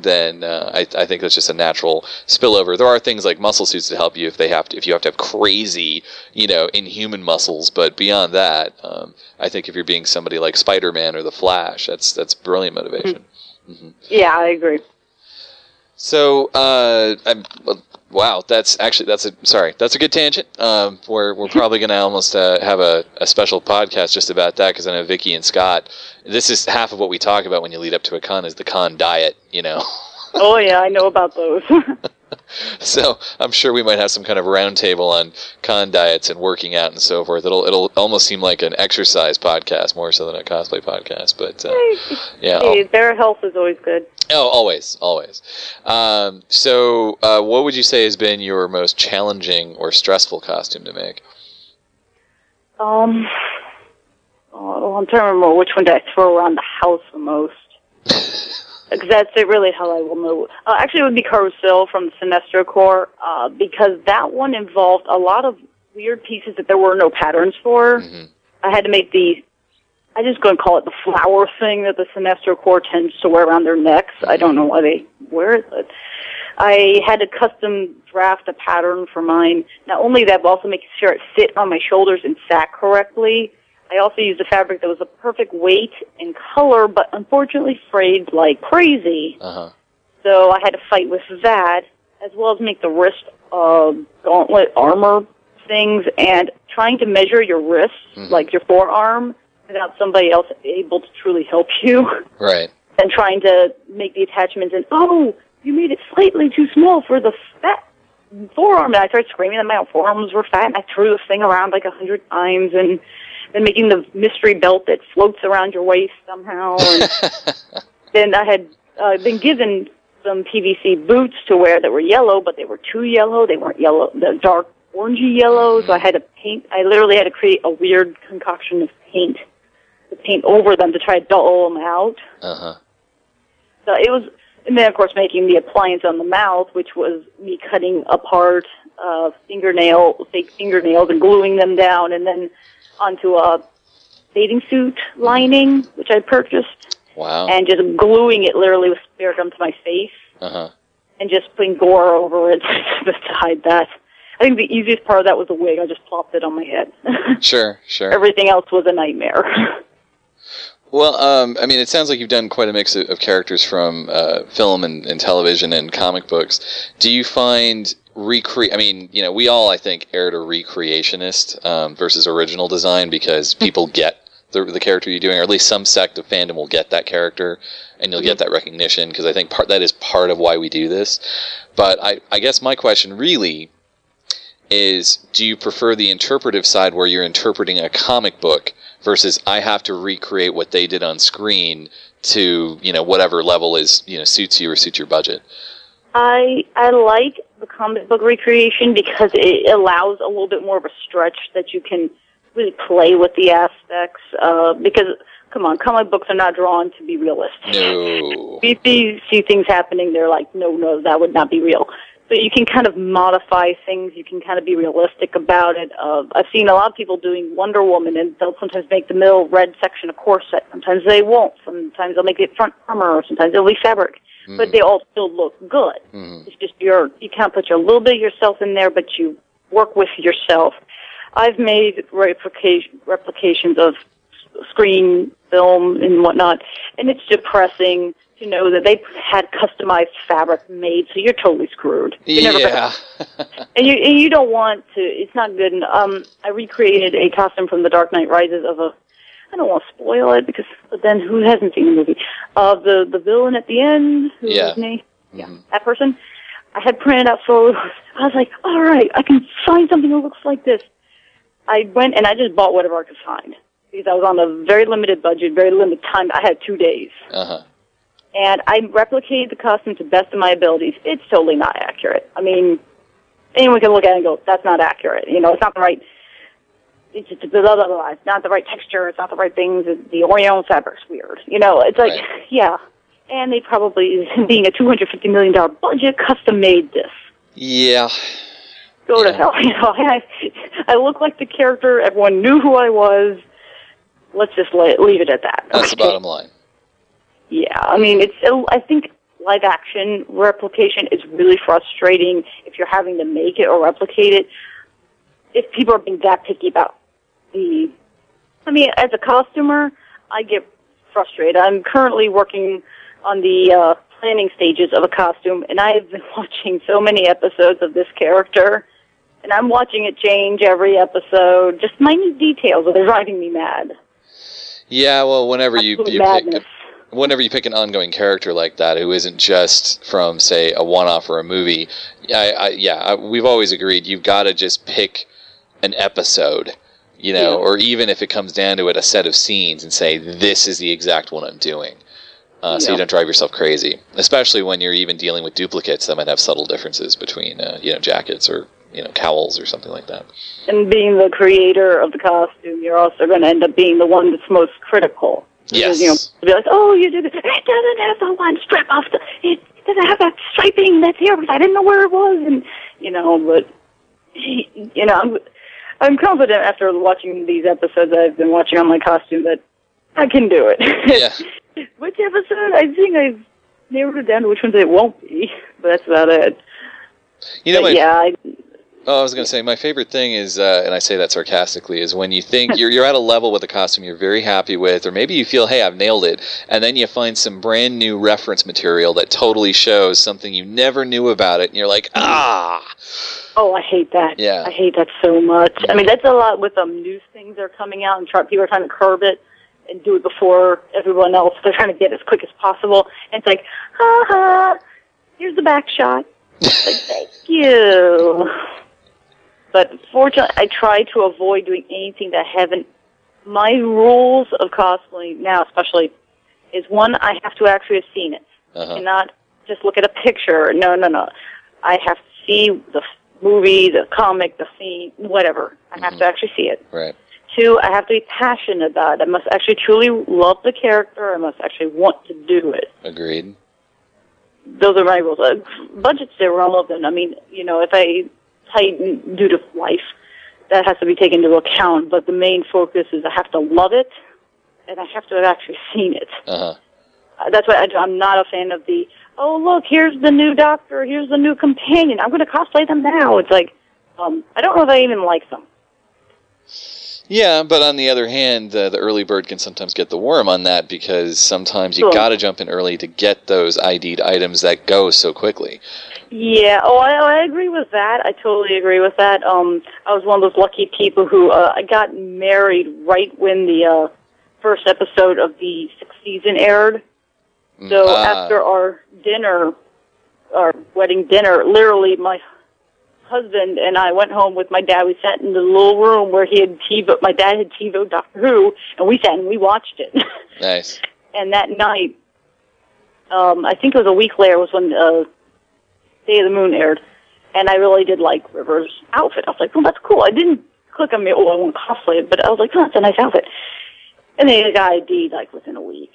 [SPEAKER 1] then uh, I, I think that's just a natural spillover. There are things like muscle suits to help you if they have to, if you have to have crazy, you know, inhuman muscles. But beyond that, um, I think if you're being somebody like Spider-Man or the Flash, that's that's brilliant motivation.
[SPEAKER 2] Yeah, I agree.
[SPEAKER 1] So, uh, wow, that's actually that's a sorry, that's a good tangent. Um, we're we're probably going to almost uh, have a, a special podcast just about that because I know Vicky and Scott. This is half of what we talk about when you lead up to a con is the con diet. You know. (laughs)
[SPEAKER 2] Oh yeah, I know about those. (laughs)
[SPEAKER 1] So I'm sure we might have some kind of roundtable on con diets and working out and so forth. It'll it'll almost seem like an exercise podcast more so than a cosplay podcast. But uh, yeah,
[SPEAKER 2] hey, their health is always good.
[SPEAKER 1] oh, always, always. Um, so, uh, what would you say has been your most challenging or stressful costume to make?
[SPEAKER 2] Um, oh, I'm trying to remember which one did I throw around the house the most. Because that's it really how I will know. Uh, actually, it would be Karu-Sil from the Sinestro Corps, uh, because that one involved a lot of weird pieces that there were no patterns for.
[SPEAKER 1] Mhm.
[SPEAKER 2] I had to make the, I just going to call it the flower thing that the Sinestro Corps tends to wear around their necks. I don't know why they wear it, but I had to custom draft a pattern for mine. Not only that, but also making sure it fit on my shoulders and sat correctly. I also used a fabric that was a perfect weight and color, but unfortunately frayed like crazy.
[SPEAKER 1] Uh huh.
[SPEAKER 2] So I had to fight with that, as well as make the wrist uh, gauntlet armor things, and trying to measure your wrist,
[SPEAKER 1] Mhm.
[SPEAKER 2] like your forearm, without somebody else able to truly help you, (laughs)
[SPEAKER 1] Right.
[SPEAKER 2] and trying to make the attachments. And oh, you made it slightly too small for the fat forearm. And I started screaming that my forearms were fat, and I threw this thing around like a hundred times, and then making the mystery belt that floats around your waist somehow. And (laughs) then I had uh, been given some PVC boots to wear that were yellow, but they were too yellow. They weren't yellow, the dark orangey yellow. So I had to paint. I literally had to create a weird concoction of paint to paint over them to try to dull them out.
[SPEAKER 1] uh huh.
[SPEAKER 2] So it was, and then of course making the appliance on the mouth, which was me cutting apart uh, fingernail, fake fingernails, and gluing them down, and then onto a bathing suit lining, which I purchased
[SPEAKER 1] Wow.
[SPEAKER 2] and just gluing it literally with spirit gum to my face
[SPEAKER 1] Uh huh.
[SPEAKER 2] and just putting gore over it (laughs) to hide that. I think the easiest part of that was the wig. I just plopped it on my head. (laughs)
[SPEAKER 1] Sure. Sure.
[SPEAKER 2] Everything else was a nightmare. (laughs)
[SPEAKER 1] Well, um, I mean, it sounds like you've done quite a mix of, of characters from uh, film and, and television and comic books. Do you find recreate? I mean, you know, we all, I think, err to recreationist um, versus original design because people get the, the character you're doing, or at least some sect of fandom will get that character, and you'll get that recognition because I think part that is part of why we do this. But I, I guess my question really is do you prefer the interpretive side where you're interpreting a comic book versus I have to recreate what they did on screen to, you know, whatever level is, you know, suits you or suits your budget?
[SPEAKER 2] I I like the comic book recreation because it allows a little bit more of a stretch that you can really play with the aspects. Uh, because come on, comic books are not drawn to be realistic.
[SPEAKER 1] No.
[SPEAKER 2] If you see things happening, they're like, no, no, that would not be real. So you can kind of modify things. You can kind of be realistic about it. Uh, I've seen a lot of people doing Wonder Woman, and they'll sometimes make the middle red section a corset. Sometimes they won't. Sometimes they'll make it front armor, or sometimes it'll be fabric. But they all still look good.
[SPEAKER 1] Mhm.
[SPEAKER 2] It's just your you can't put your little bit of yourself in there, but you work with yourself. I've made replication replications of screen, film, and whatnot, and it's depressing to know that they had customized fabric made, so you're totally screwed. You're
[SPEAKER 1] Yeah.
[SPEAKER 2] and you and you don't want to. It's not good. And, um, I recreated a costume from The Dark Knight Rises of a. I don't want to spoil it because but then who hasn't seen the movie? Of the the villain at the end. Who
[SPEAKER 1] Yeah.
[SPEAKER 2] me? Yeah, that person. I had printed out photos. I was like, all right, I can find something that looks like this. I went and I just bought whatever I could find because I was on a very limited budget, very limited time. I had two days
[SPEAKER 1] Uh huh.
[SPEAKER 2] And I replicated the costume to the best of my abilities. It's totally not accurate. I mean, anyone can look at it and go, "That's not accurate." You know, it's not the right. it's just blah, blah, blah, blah. It's not the right texture. It's not the right things. The, the Orion fabric's weird. You know, it's like,
[SPEAKER 1] Right. (laughs)
[SPEAKER 2] yeah. And they probably, (laughs) being a $250 million budget, custom made this.
[SPEAKER 1] Yeah.
[SPEAKER 2] Go
[SPEAKER 1] Yeah.
[SPEAKER 2] to hell. (laughs) You know, I, I look like the character. Everyone knew who I was. Let's just la- leave it at that.
[SPEAKER 1] That's the bottom line.
[SPEAKER 2] Yeah, I mean, it's. I think live action replication is really frustrating if you're having to make it or replicate it. If people are being that picky about the, I mean, as a costumer, I get frustrated. I'm currently working on the uh, planning stages of a costume, and I have been (laughs) watching so many episodes of this character, and I'm watching it change every episode. Just minute details that are driving me mad.
[SPEAKER 1] Yeah, well, whenever you,
[SPEAKER 2] Absolute
[SPEAKER 1] you
[SPEAKER 2] madness.
[SPEAKER 1] pick whenever you pick an ongoing character like that who isn't just from say a one-off or a movie, I, I, yeah, I, we've always agreed you've got to just pick an episode, you know,
[SPEAKER 2] Yeah.
[SPEAKER 1] or even if it comes down to it, a set of scenes, and say this is the exact one I'm doing. Uh, So you don't drive yourself crazy, especially when you're even dealing with duplicates that might have subtle differences between, uh, you know, jackets or you know cowls or something like that.
[SPEAKER 2] and being the creator of the costume, you're also going to end up being the one that's most critical.
[SPEAKER 1] Yes.
[SPEAKER 2] You know, to be like, oh, you did it. It doesn't have the one strip off the. It doesn't have that striping that's here because I didn't know where it was, and you know, but you know, I'm I'm confident after watching these episodes I've been watching on my costume that I can do it.
[SPEAKER 1] Yeah. (laughs)
[SPEAKER 2] which episode? I think I've narrowed it down to which ones it won't be, but that's about it.
[SPEAKER 1] You know,
[SPEAKER 2] but yeah, I,
[SPEAKER 1] Oh, I was going to say my favorite thing is, uh, and I say that sarcastically, is when you think you're you're at a level with a costume you're very happy with, or maybe you feel, hey, I've nailed it, and then you find some brand new reference material that totally shows something you never knew about it, and you're like, ah,
[SPEAKER 2] Oh, I hate that.
[SPEAKER 1] Yeah.
[SPEAKER 2] I hate that so much. I mean, that's a lot with um news things that are coming out and try, people are trying to curb it and do it before everyone else. They're trying to get it as quick as possible. And it's like, ha ha, here's the back shot. Like, thank you. But fortunately, I try to avoid doing anything that I haven't. My rules of cosplaying now, especially, is one I have to actually have seen it
[SPEAKER 1] uh-huh.
[SPEAKER 2] cannot just look at a picture. No, no, no. I have to see the movie, the comic, the scene, whatever. I have to actually see it.
[SPEAKER 1] right,
[SPEAKER 2] Two, I have to be passionate about it. I must actually truly love the character. I must actually want to do it.
[SPEAKER 1] agreed.
[SPEAKER 2] Those are my rules. Uh, budgets there are relevant. I mean, you know, if I tighten due to life, that has to be taken into account. But the main focus is I have to love it, and I have to have actually seen it.
[SPEAKER 1] Uh huh.
[SPEAKER 2] Uh, that's why I, I'm not a fan of the oh look here's the new doctor here's the new companion I'm going to cosplay them now it's like um I don't know if I even like them
[SPEAKER 1] Yeah, but on the other hand, uh, the early bird can sometimes get the worm on that because sometimes you
[SPEAKER 2] Sure.
[SPEAKER 1] got to jump in early to get those ID'd items that go so quickly.
[SPEAKER 2] Yeah oh I, I agree with that I totally agree with that um I was one of those lucky people who uh, I got married right when the uh first episode of the sixth season aired
[SPEAKER 1] Mm,
[SPEAKER 2] so
[SPEAKER 1] ah,
[SPEAKER 2] after our dinner our wedding dinner literally my husband and I went home with my dad. We sat in the little room where he had TiVo. My dad had TiVo Doctor Who, and we sat and we watched it.
[SPEAKER 1] nice. (laughs)
[SPEAKER 2] and that night, um, I think it was a week later, was when uh, Day of the Moon aired, and I really did like River's outfit. I was like, well, that's cool." I didn't click on me. Oh, I want to cosplay it, but I was like, "Oh, that's a nice outfit." And then it got ID'd like within a week,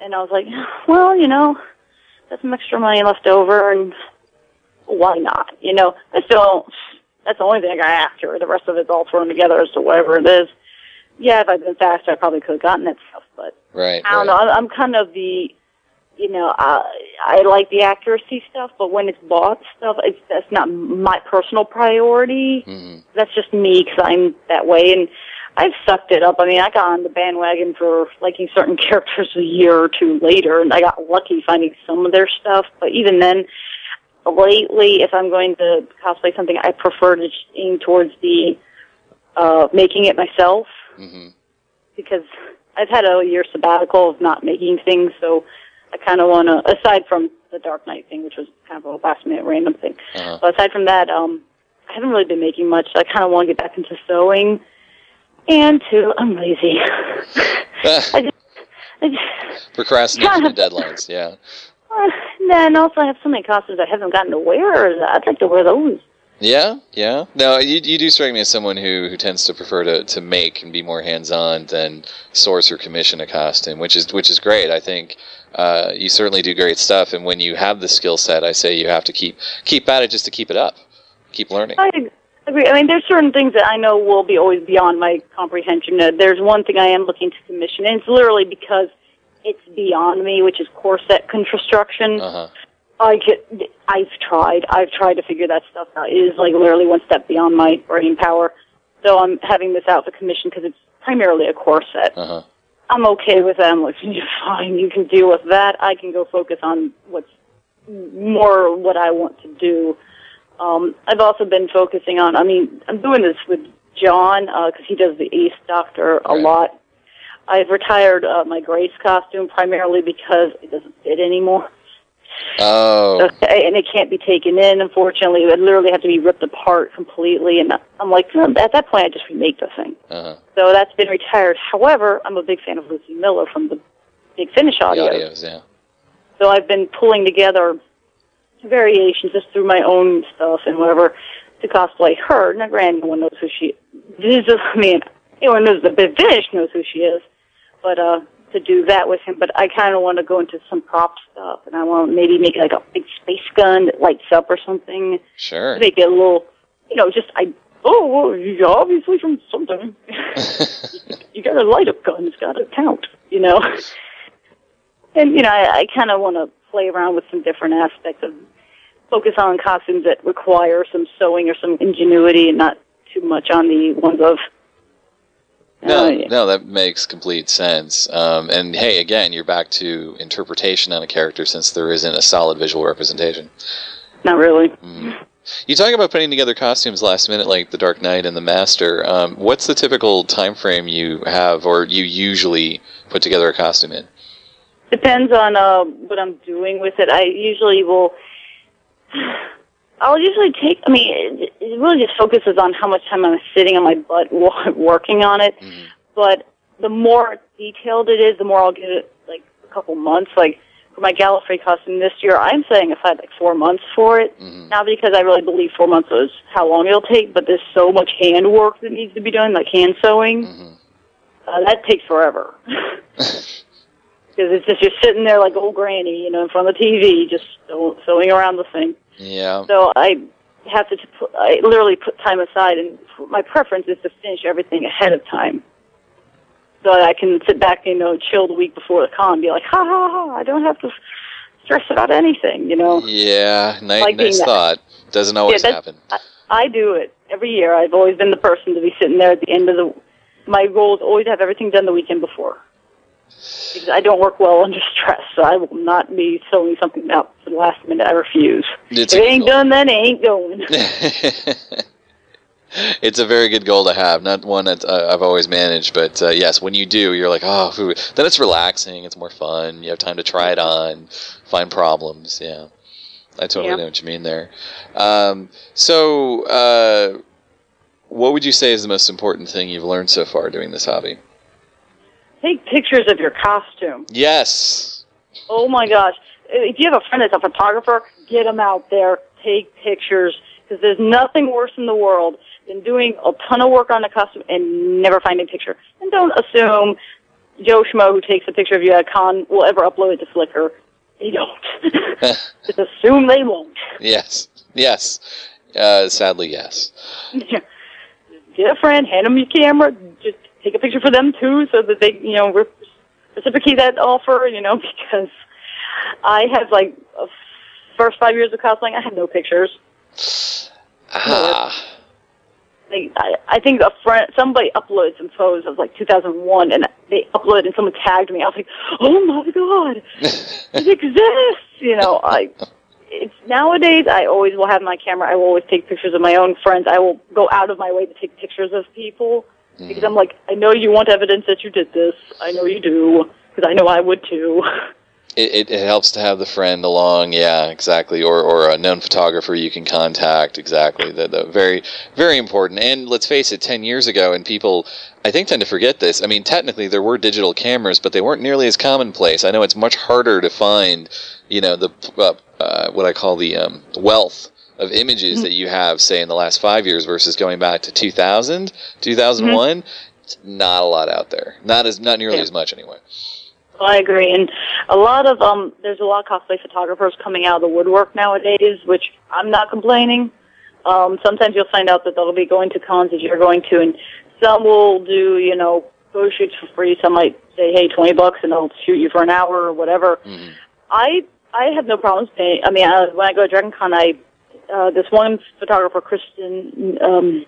[SPEAKER 2] and I was like, "Well, you know, that's some extra money left over, and why not?" You know, I still. That's the only thing I got after. The rest of it's all thrown together as to whatever it is. Yeah, if I'd been faster, I probably could have gotten that stuff, but
[SPEAKER 1] Right.
[SPEAKER 2] I don't
[SPEAKER 1] right.
[SPEAKER 2] know. I'm, I'm kind of the, you know, I I like the accuracy stuff, but when it's bought stuff, it's that's not my personal priority.
[SPEAKER 1] Mhm.
[SPEAKER 2] That's just me because I'm that way, and I've sucked it up. I mean, I got on the bandwagon for liking certain (laughs) characters a year or two later, and I got lucky finding some of their stuff. But even then, lately, if I'm going to cosplay something, I prefer to aim towards the uh, making it myself
[SPEAKER 1] Mhm.
[SPEAKER 2] because I've had a year sabbatical of not making things, so I kind of want to, aside from the Dark Knight thing, which was kind of a last minute random thing,
[SPEAKER 1] Uh-huh.
[SPEAKER 2] but aside from that, um, I haven't really been making much. I kind of want to get back into sewing, and two, I'm lazy. (laughs) (laughs) I just, I just
[SPEAKER 1] Procrastination and (laughs) deadlines. Yeah.
[SPEAKER 2] uh, and then also I have so many costumes I haven't gotten to wear. I'd like to wear those.
[SPEAKER 1] Yeah, yeah. No, you, you do strike me as someone who, who tends to prefer to, to make and be more hands on than source or commission a costume, which is which is great. I think uh, you certainly do great stuff, and when you have the skill set, I say you have to keep keep at it just to keep it up, keep learning.
[SPEAKER 2] I agree. I mean, there's certain things that I know will be always beyond my comprehension. Uh, There's one thing I am looking to commission, and it's literally because it's beyond me, which is corset construction.
[SPEAKER 1] Uh huh.
[SPEAKER 2] I get, I've tried. I've tried to figure that stuff out. It is like literally one step beyond my brain power. So I'm having this out for commission because it's primarily a corset.
[SPEAKER 1] Uh huh.
[SPEAKER 2] I'm okay with that. I'm like, (laughs) you're fine. You can deal with that. I can go focus on what's more what I want to do. Um, I've also been focusing on. I mean, I'm doing this with John because he does the Eighth Doctor a
[SPEAKER 1] Right.
[SPEAKER 2] lot. I've retired uh, my Grace costume primarily because it doesn't fit anymore.
[SPEAKER 1] Oh,
[SPEAKER 2] Okay, and it can't be taken in. Unfortunately, it would literally have to be ripped apart completely. And I'm like, "Hmm, at that point, I just remake the thing.
[SPEAKER 1] uh huh.
[SPEAKER 2] So that's been retired. However, I'm a big fan of Lucy Miller from the Big Finish
[SPEAKER 1] The
[SPEAKER 2] audio.
[SPEAKER 1] audios, yeah.
[SPEAKER 2] So I've been pulling together variations just through my own stuff and whatever to cosplay her. Now, granted, no one knows who she is. this (laughs) is. I mean, anyone knows the Big Finish knows who she is, but uh, to do that with him. But I kind of want to go into some prop stuff, and I want to maybe make like a big space gun that lights up or something.
[SPEAKER 1] Sure.
[SPEAKER 2] Make it a little, you know, just I. Oh, well, you're obviously from something. (laughs) you got a light up gun. It's got to count, you know. And you know, I, I kind of want to play around with some different aspects of focus on costumes that require some sewing or some ingenuity, and not too much on the ones of.
[SPEAKER 1] No,
[SPEAKER 2] uh, yeah.
[SPEAKER 1] no, that makes complete sense. Um, and hey, again, you're back to interpretation on a character since there isn't a solid visual representation.
[SPEAKER 2] Not really.
[SPEAKER 1] Mm. You talk about putting together costumes last minute, like the Dark Knight and the Master. Um, what's the typical time frame you have, or you usually put together a costume in?
[SPEAKER 2] Depends on uh, what I'm doing with it. I usually will. I'll usually take. I mean, it, it really just focuses on how much time I'm sitting on my butt (laughs) working on it.
[SPEAKER 1] Mhm.
[SPEAKER 2] But the more detailed it is, the more I'll give it like a couple months. Like for my Gallifrey costume this year, I'm setting aside like four months for it.
[SPEAKER 1] Mhm.
[SPEAKER 2] Not because I really believe four months is how long it'll take, but there's so much hand work that needs to be done, like hand sewing.
[SPEAKER 1] Mhm.
[SPEAKER 2] Uh, that takes forever. (laughs) (laughs) Because it's just you're sitting there like old granny, you know, in front of the TV, just sewing around the thing.
[SPEAKER 1] Yeah.
[SPEAKER 2] So I have to, put, I literally put time aside, and my preference is to finish everything ahead of time, so that I can sit back, you know, chill the week before the con, and be like, ha ha ha, I don't have to stress about anything, you know.
[SPEAKER 1] Yeah. Ni-
[SPEAKER 2] Like
[SPEAKER 1] nice
[SPEAKER 2] that-
[SPEAKER 1] thought. Doesn't always
[SPEAKER 2] that's-
[SPEAKER 1] happen.
[SPEAKER 2] I, I do it every year. I've always been the person to be sitting there at the end of the. My goal is always to have everything done the weekend before. Because I don't work well under stress, so I will not be sewing something out for the last minute. I refuse.
[SPEAKER 1] It's
[SPEAKER 2] if it ain't
[SPEAKER 1] goal.
[SPEAKER 2] done, then it ain't going. (laughs)
[SPEAKER 1] it's a very good goal to have. Not one that uh, I've always managed, but uh, yes, when you do, you're like, oh, then it's relaxing. It's more fun. You have time to try it on, find problems. Yeah, I totally
[SPEAKER 2] Yeah.
[SPEAKER 1] know what you mean there. Um, so, uh, what would you say is the most important thing you've learned so far doing this hobby?
[SPEAKER 2] Take pictures of your costume.
[SPEAKER 1] Yes.
[SPEAKER 2] Oh my gosh. If you have a friend that's a photographer, get them out there. Take pictures. Because there's nothing worse in the world than doing a ton of work on a costume and never finding a picture. And don't assume Joe Schmo who takes a picture of you at a con will ever upload it to Flickr. They don't. (laughs) Just assume they won't.
[SPEAKER 1] yes. Yes. Uh, sadly, yes. (laughs)
[SPEAKER 2] Get a friend, hand them your camera, take a picture for them too, so that they, you know, re- reciprocate that offer. You know, (laughs) because I have like first five years of cosplaying, I had no pictures.
[SPEAKER 1] Ah.
[SPEAKER 2] Like, I, I think a friend, somebody uploaded some photos of like 2001, and they uploaded and someone tagged me. I was like, oh my god, (laughs) it exists. You know, I. It's nowadays. I always will have my camera. I will always take pictures of my own friends. I will go out of my way to take pictures of people because I'm like, I know you want evidence that you did this. I know you do because I know I would too.
[SPEAKER 1] it, it, it helps to have the friend along yeah exactly. Or, or a known photographer you can contact exactly. The, the very very important. And let's face it 10 years ago and people i think tend to forget this. I mean technically there were digital cameras but they weren't nearly as commonplace. I know it's much harder to find you know the uh, uh, what i call the um, wealth of images
[SPEAKER 2] Mm-hmm.
[SPEAKER 1] that you have, say, in the last five years versus going back to 2000, 2001, it's not a lot out there. Not as not nearly
[SPEAKER 2] Yeah.
[SPEAKER 1] as much anyway.
[SPEAKER 2] I agree, and a lot of um, there's a lot of cosplay photographers coming out of the woodwork nowadays, which I'm not complaining. Um, sometimes you'll find out that they'll be going to cons that you're going to, and some will do, you know, photo shoots for free. Some might say, "Hey, twenty bucks," and they'll shoot you for an hour or whatever.
[SPEAKER 1] Mhm.
[SPEAKER 2] I I have no problems paying. I mean, uh, when I go to Dragon Con, I uh, this one photographer, Kristen um,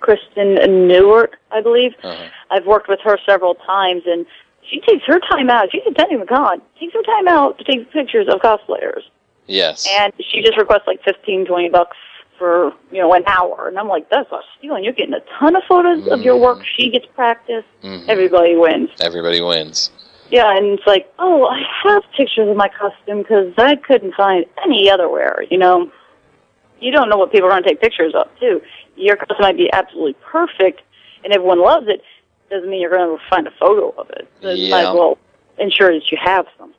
[SPEAKER 2] Kristen Newart, I believe.
[SPEAKER 1] Uh-huh.
[SPEAKER 2] I've worked with her several times, and she takes her time out. She's attending the con. Takes her time out to take pictures of cosplayers,
[SPEAKER 1] Yes.
[SPEAKER 2] and she just requests like fifteen, twenty bucks for you know an hour. And I'm like, that's a steal. And you're getting a ton of photos of your work. She gets practice.
[SPEAKER 1] Mhm.
[SPEAKER 2] Everybody wins.
[SPEAKER 1] Everybody wins.
[SPEAKER 2] Yeah, and it's like, oh, I have pictures of my costume because I couldn't find any otherwhere. You know, you don't know what people are going to take pictures of too. Your costume might be absolutely perfect, and everyone loves it. Doesn't mean you're going to find a photo of it. So you might as well ensure that you have some.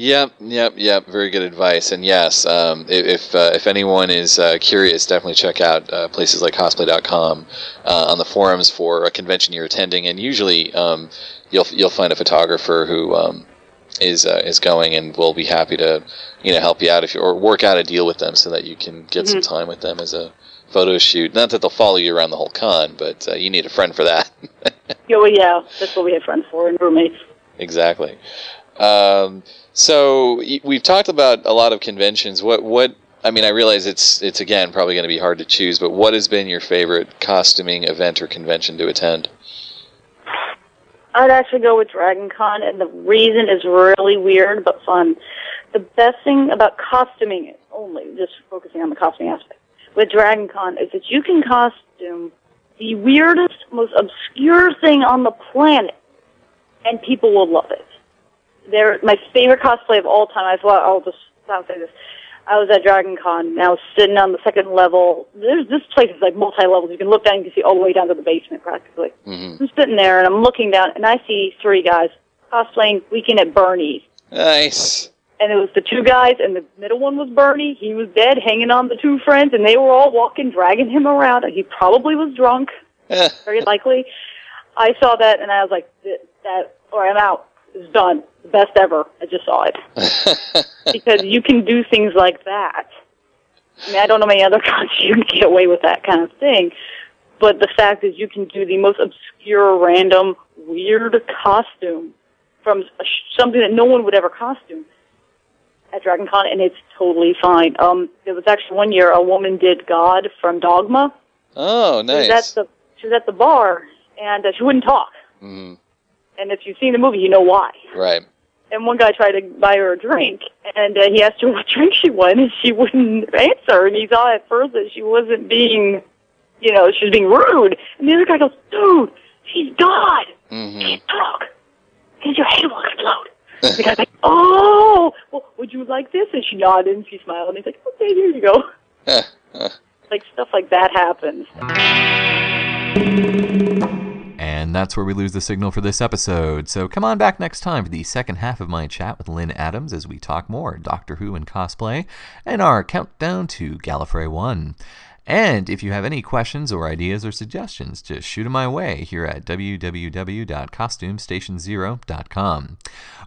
[SPEAKER 1] Yep, yep, yep. Very good advice. And yes, um, if if, uh, if anyone is uh, curious, definitely check out uh, places like cosplay.com uh, on the forums for a convention you're attending. And usually, um, you'll you'll find a photographer who um, is uh, is going and we'll be happy to you know help you out if you or work out a deal with them so that you can get some time with them as a photo shoot. Not that they'll follow you around the whole con, but uh, you need a friend for that.
[SPEAKER 2] Yeah, (laughs) well, yeah, that's what we have friends for and roommates.
[SPEAKER 1] Exactly. Um, so we've talked about a lot of conventions. What what I mean, I realize it's it's again probably going to be hard to choose, but what has been your favorite costuming event or convention to attend?
[SPEAKER 2] I'd actually go with Dragon Con, and the reason is really weird but fun. The best thing about costuming only, just focusing on the costuming aspect, with Dragon Con is that you can costume the weirdest, most obscure thing on the planet, and people will love it. They're my favorite cosplay of all time. I've well, I'll just I'll say this. I was at Dragon Con, and I was sitting on the second level. There's this place is like multi levels. You can look down, and you can see all the way down to the basement practically.
[SPEAKER 1] hmm
[SPEAKER 2] I'm sitting there and I'm looking down and I see three guys cosplaying Weekend at Bernie's.
[SPEAKER 1] Nice.
[SPEAKER 2] And it was the two guys and the middle one was Bernie. He was dead, hanging on the two friends, and they were all walking, dragging him around. He probably was drunk, very likely. I saw that and I was like, "Th- that, or I'm out. It's done. Best ever. I just saw it. (laughs) because you can do things like that. I mean, I don't know many other (laughs) cons you can get away with that kind of thing. But the fact is, you can do the most obscure, random, weird costume from a sh- something that no one would ever costume at Dragon Con, and it's totally fine. Um, there was actually one year a woman did God from Dogma.
[SPEAKER 1] oh,
[SPEAKER 2] She was
[SPEAKER 1] nice.
[SPEAKER 2] at the she was at the bar, and uh, she wouldn't talk.
[SPEAKER 1] hmm
[SPEAKER 2] And if you've seen the movie, you know why.
[SPEAKER 1] Right.
[SPEAKER 2] And one guy tried to buy her a drink, and uh, he asked her (laughs) what drink she wanted, and she wouldn't answer. And he thought at first that she wasn't being, you know, she was being rude. And the other guy goes, "Dude, she's God.
[SPEAKER 1] hmm
[SPEAKER 2] Can't talk. Because your head will explode." The guy's like, (laughs) "Oh, well, would you like this?" And she nodded, and she smiled, and he's like, "Okay, here you go." (laughs) Like stuff like that happens.
[SPEAKER 3] And that's where we lose the signal for this episode. So come on back next time for the second half of my chat with Lynn Adams as we talk more Doctor Who and cosplay and our countdown to Gallifrey 1. And if you have any questions or ideas or suggestions, just shoot them my way here at www.costumestationzero.com.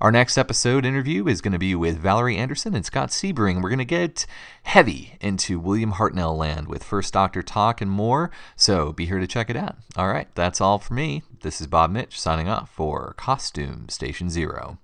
[SPEAKER 3] Our next episode interview is going to be with Valerie Anderson and Scott Sebring. We're going to get heavy into William Hartnell land with First Doctor talk and more, so be here to check it out. All right, that's all for me. This is Bob Mitch signing off for Costume Station Zero.